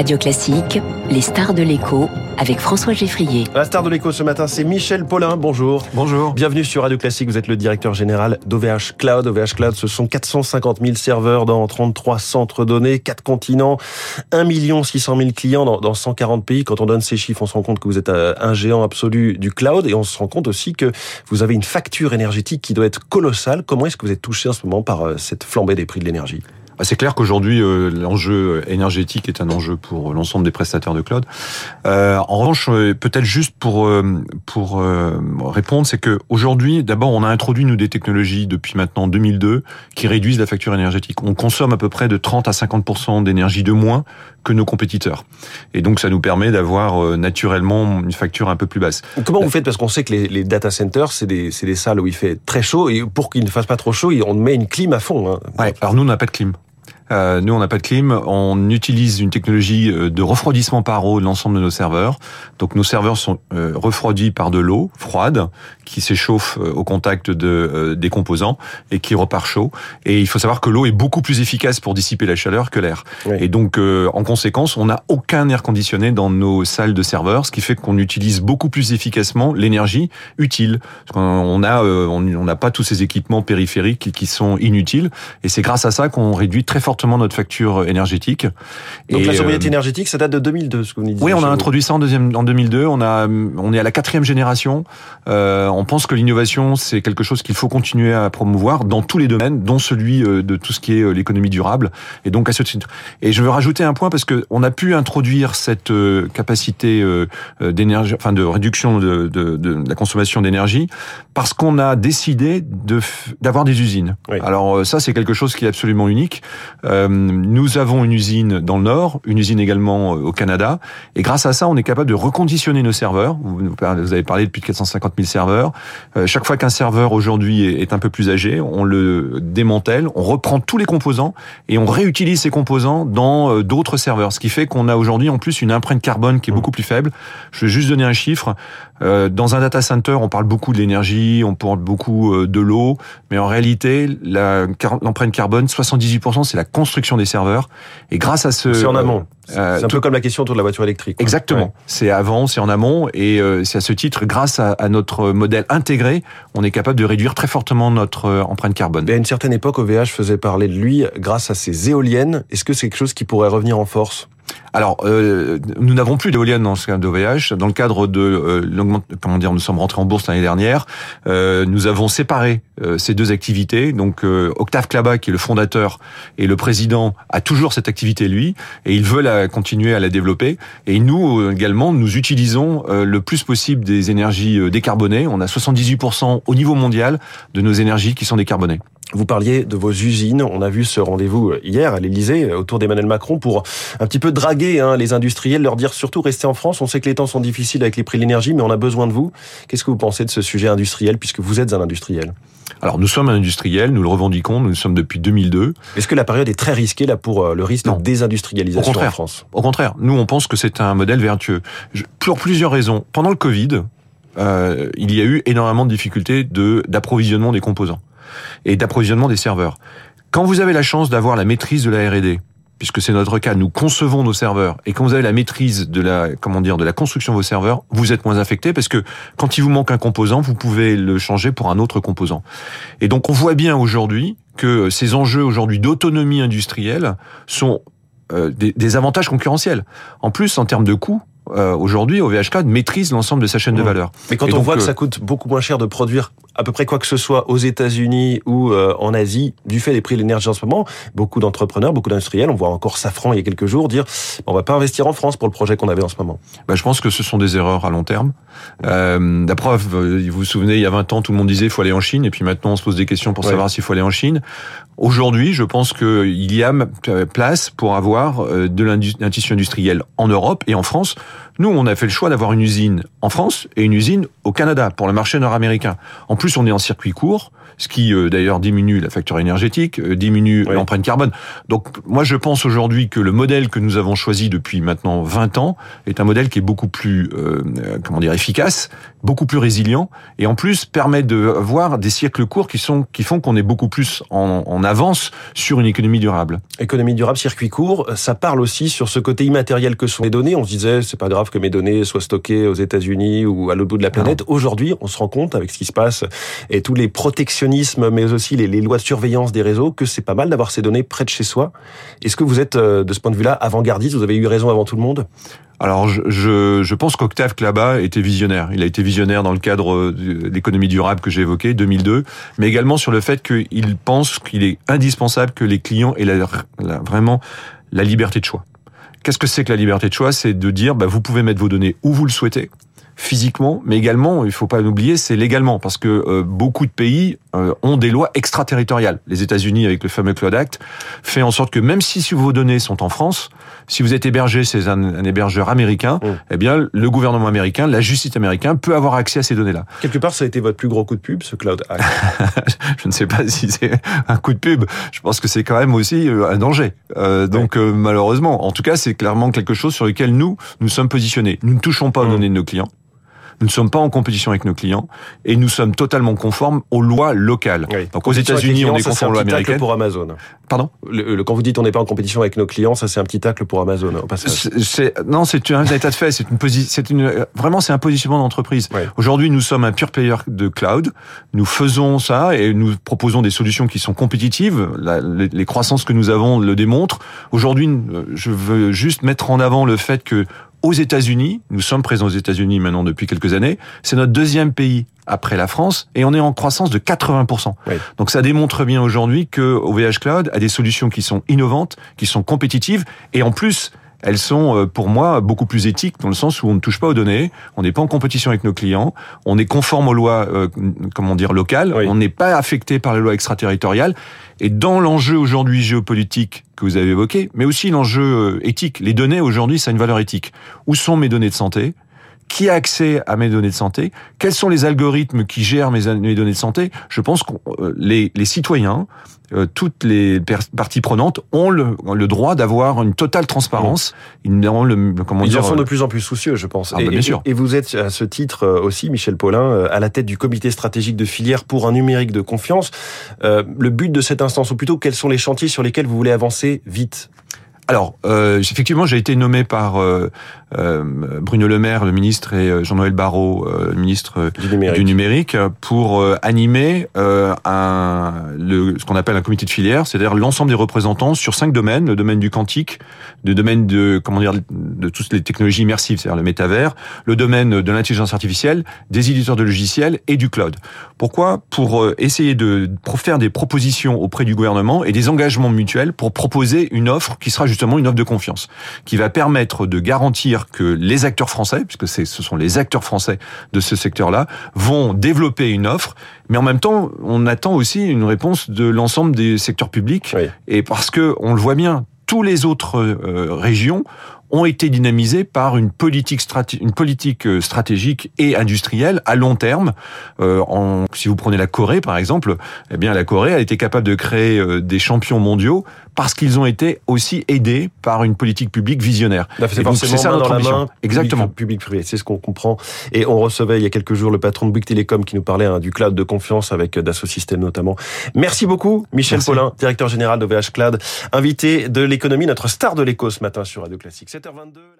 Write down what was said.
Radio Classique, les stars de l'écho avec François Geffrier. La star de l'écho ce matin, c'est Michel Paulin. Bonjour. Bonjour. Bienvenue sur Radio Classique. Vous êtes le directeur général d'OVH Cloud. OVH Cloud, ce sont 450 000 serveurs dans 33 centres donnés, 4 continents, 1 600 000 clients dans, dans 140 pays. Quand on donne ces chiffres, on se rend compte que vous êtes euh, un géant absolu du cloud et on se rend compte aussi que vous avez une facture énergétique qui doit être colossale. Comment est-ce que vous êtes touché en ce moment par euh, cette flambée des prix de l'énergie? C'est clair qu'aujourd'hui, euh, l'enjeu énergétique est un enjeu pour l'ensemble des prestataires de cloud. Euh, en revanche, euh, peut-être juste pour pour répondre, c'est que aujourd'hui, d'abord, on a introduit nous des technologies depuis maintenant 2002 qui réduisent la facture énergétique. On consomme à peu près de 30 à 50% d'énergie de moins que nos compétiteurs, et donc ça nous permet d'avoir naturellement une facture un peu plus basse. Comment vous faites? Parce qu'on sait que les, les data centers, c'est des c'est des salles où il fait très chaud, et pour qu'il ne fasse pas trop chaud, on met une clim à fond. Hein. Ouais. Alors nous, on n'a pas de clim. Euh, nous, on n'a pas de clim. On utilise une technologie euh, de refroidissement par eau de l'ensemble de nos serveurs. Donc, nos serveurs sont euh, refroidis par de l'eau froide qui s'échauffe au contact de, des composants et qui repart chaud. Et il faut savoir que l'eau est beaucoup plus efficace pour dissiper la chaleur que l'air. Et donc, en conséquence, on n'a aucun air conditionné dans nos salles de serveurs, ce qui fait qu'on utilise beaucoup plus efficacement l'énergie utile. On a, on n'a pas tous ces équipements périphériques qui sont inutiles. Et c'est grâce à ça qu'on réduit très fortement notre facture énergétique. Donc la sobriété euh, énergétique, ça date de 2002, ce que vous nous Oui, on a introduit ça en, deuxième, en 2002. On, a, on est à la quatrième génération. Euh, on pense que l'innovation, c'est quelque chose qu'il faut continuer à promouvoir dans tous les domaines, dont celui euh, de tout ce qui est l'économie durable. Et donc à ce titre. Et je veux rajouter un point parce que on a pu introduire cette capacité d'énergie, enfin de réduction de, de, de la consommation d'énergie, parce qu'on a décidé de d'avoir des usines. Alors ça, c'est quelque chose qui est absolument unique. Euh, nous avons une usine dans le Nord, une usine également euh, au Canada, et grâce à ça, on est capable de reconditionner nos serveurs. Vous, avez parlé de plus de 450 000 serveurs. Euh, chaque fois qu'un serveur aujourd'hui est un peu plus âgé, on le démantèle, on reprend tous les composants et on réutilise ces composants dans d'autres serveurs, ce qui fait qu'on a aujourd'hui en plus une empreinte carbone qui est beaucoup plus faible. Je vais juste donner un chiffre. Dans un data center, on parle beaucoup de l'énergie, on parle beaucoup de l'eau, mais en réalité, l'empreinte carbone, 78%, c'est la construction des serveurs. Et grâce à ce... C'est en amont. Euh, c'est un peu comme la question autour de la voiture électrique. Exactement. C'est avant, c'est en amont. Et euh, c'est à ce titre, grâce à, notre modèle intégré, on est capable de réduire très fortement notre euh, empreinte carbone. Mais à une certaine époque, OVH faisait parler de lui grâce à ses éoliennes. Est-ce que c'est quelque chose qui pourrait revenir en force? Alors, euh, nous n'avons plus d'éoliennes dans ce cas d'OVH. Dans le cadre de euh, comment dire, nous sommes rentrés en bourse l'année dernière. Euh, nous avons séparé euh, ces deux activités. Donc, Octave Klaba, qui est le fondateur et le président, a toujours cette activité lui, et il veut la continuer à la développer. Et nous également, nous utilisons le plus possible des énergies décarbonées. On a 78% au niveau mondial de nos énergies qui sont décarbonées. Vous parliez de vos usines. On a vu ce rendez-vous hier à l'Elysée autour d'Emmanuel Macron pour un petit peu draguer hein, les industriels, leur dire surtout restez en France. On sait que les temps sont difficiles avec les prix de l'énergie, mais on a besoin de vous. Qu'est-ce que vous pensez de ce sujet industriel puisque vous êtes un industriel? Alors nous sommes un industriel, nous le revendiquons, nous sommes depuis 2002. Est-ce que la période est très risquée là pour euh, le risque de désindustrialisation en France? Au contraire, nous on pense que c'est un modèle vertueux. Pour plusieurs raisons. Pendant le Covid, euh, il y a eu énormément de difficultés de d'approvisionnement des composants et d'approvisionnement des serveurs. Quand vous avez la chance d'avoir la maîtrise de la R&D, puisque c'est notre cas, nous concevons nos serveurs, et quand vous avez la maîtrise de la, comment dire, de la construction de vos serveurs, vous êtes moins affecté parce que quand il vous manque un composant, vous pouvez le changer pour un autre composant. Et donc on voit bien aujourd'hui que ces enjeux aujourd'hui d'autonomie industrielle sont euh, des, des, avantages concurrentiels. En plus, en termes de coûts, euh, aujourd'hui, OVH Cloud maîtrise l'ensemble de sa chaîne de valeur. Mais quand on voit que euh, ça coûte beaucoup moins cher de produire à peu près quoi que ce soit aux États-Unis ou euh, en Asie, du fait des prix de l'énergie en ce moment, beaucoup d'entrepreneurs, beaucoup d'industriels, on voit encore Safran il y a quelques jours dire on va pas investir en France pour le projet qu'on avait en ce moment. Bah, je pense que ce sont des erreurs à long terme. Euh, la preuve, vous vous souvenez, il y a 20 ans, tout le monde disait il faut aller en Chine, et puis maintenant on se pose des questions pour savoir s'il faut aller en Chine. Aujourd'hui, je pense qu'il y a place pour avoir de un tissu industriel en Europe et en France Nous, on a fait le choix d'avoir une usine en France et une usine au Canada pour le marché nord-américain. En plus, on est en circuit court, ce qui euh, d'ailleurs diminue la facture énergétique, euh, diminue l'empreinte carbone. Donc moi, je pense aujourd'hui que le modèle que nous avons choisi depuis maintenant 20 ans est un modèle qui est beaucoup plus, euh, comment dire, efficace, beaucoup plus résilient et en plus permet de voir des cycles courts qui sont qui font qu'on est beaucoup plus en, en avance sur une économie durable. Économie durable, circuit court, ça parle aussi sur ce côté immatériel que sont les données. On se disait, c'est pas grave que mes données soient stockées aux États-Unis ou à l'autre bout de la planète. Aujourd'hui, on se rend compte avec ce qui se passe et tous les protectionnismes, mais aussi les, les lois de surveillance des réseaux, que c'est pas mal d'avoir ces données près de chez soi. Est-ce que vous êtes, euh, de ce point de vue-là, avant-gardiste? Vous avez eu raison avant tout le monde? Alors, je, je, je pense qu'Octave Klaba était visionnaire. Il a été visionnaire dans le cadre de l'économie durable que j'ai évoqué, 2002, mais également sur le fait qu'il pense qu'il est indispensable que les clients aient la, vraiment la liberté de choix. Qu'est-ce que c'est que la liberté de choix? C'est de dire, bah, vous pouvez mettre vos données où vous le souhaitez, physiquement, mais également, il faut pas l'oublier, c'est légalement, parce que euh, beaucoup de pays euh, ont des lois extraterritoriales. Les États-Unis, avec le fameux Cloud Act, fait en sorte que même si vos données sont en France, si vous êtes hébergé chez un, un hébergeur américain, mmh. eh bien, le gouvernement américain, la justice américaine peut avoir accès à ces données-là. Quelque part, ça a été votre plus gros coup de pub, ce Cloud Act. Je ne sais pas si c'est un coup de pub. Je pense que c'est quand même aussi euh, un danger. Euh, donc, ouais. malheureusement, en tout cas, c'est clairement quelque chose sur lequel nous, nous sommes positionnés. Nous ne touchons pas aux mmh. données de nos clients. Nous ne sommes pas en compétition avec nos clients et nous sommes totalement conformes aux lois locales. Oui. Donc aux États-Unis, on est conforme aux lois américaines. pour Amazon. Pardon le, le, Quand vous dites on n'est pas en compétition avec nos clients, ça c'est un petit tacle pour Amazon au passage. C'est, non, c'est un état de fait. C'est une c'est une vraiment c'est un positionnement d'entreprise. Oui. Aujourd'hui, nous sommes un pure player de cloud. Nous faisons ça et nous proposons des solutions qui sont compétitives. La, les, les croissances que nous avons le démontrent. Aujourd'hui, je veux juste mettre en avant le fait que aux États-Unis. Nous sommes présents aux États-Unis maintenant depuis quelques années. C'est notre deuxième pays après la France et on est en croissance de 80%. Oui. Donc ça démontre bien aujourd'hui que OVH Cloud a des solutions qui sont innovantes, qui sont compétitives et en plus elles sont euh, pour moi beaucoup plus éthiques dans le sens où on ne touche pas aux données, on n'est pas en compétition avec nos clients, on est conforme aux lois, euh, comment dire, locales, oui. on n'est pas affecté par les lois extraterritoriales. Et dans l'enjeu aujourd'hui géopolitique que vous avez évoqué, mais aussi l'enjeu euh, éthique, les données aujourd'hui, ça a une valeur éthique. Où sont mes données de santé? Qui a accès à mes données de santé, quels sont les algorithmes qui gèrent mes, mes données de santé. Je pense que euh, les, les, citoyens, euh, toutes les parties prenantes ont le, le droit d'avoir une totale transparence. Ils, ont le, comment Ils dire, en sont de plus en plus soucieux, je pense. Ah, et, bah, bien sûr. et vous êtes à ce titre euh, aussi, Michel Paulin, à la tête du comité stratégique de filière pour un numérique de confiance. Euh, le but de cette instance, ou plutôt quels sont les chantiers sur lesquels vous voulez avancer vite? Alors, euh, effectivement, j'ai été nommé par euh, euh, Bruno Le Maire, le ministre, et Jean-Noël Barrot, le ministre du numérique, du numérique pour animer un, le, ce qu'on appelle un comité de filière, c'est-à-dire l'ensemble des représentants sur cinq domaines le domaine du quantique, le domaine de comment dire de toutes les technologies immersives, c'est-à-dire le métavers, le domaine de l'intelligence artificielle, des éditeurs de logiciels et du cloud. Pourquoi? Pour essayer de faire des propositions auprès du gouvernement et des engagements mutuels pour proposer une offre qui sera justement une offre de confiance, qui va permettre de garantir que les acteurs français, puisque ce sont les acteurs français de ce secteur-là, vont développer une offre, mais en même temps, on attend aussi une réponse de l'ensemble des secteurs publics, oui. et parce que on le voit bien, tous les autres euh, régions ont été dynamisés par une politique, une politique stratégique et industrielle à long terme. Euh, en, si vous prenez la Corée, par exemple, eh bien la Corée a été capable de créer euh, des champions mondiaux parce qu'ils ont été aussi aidés par une politique publique visionnaire. C'est ça notre ambition. Main, Exactement. Public privé, c'est ce qu'on comprend. Et on recevait il y a quelques jours le patron de Bouygues Télécom qui nous parlait hein, du cloud de confiance avec euh, Dassault Systèmes notamment. Merci beaucoup, Michel Merci. Paulin, directeur général d'OVH Cloud, invité de l'économie, notre star de l'éco ce matin sur Radio Classique. 7h22.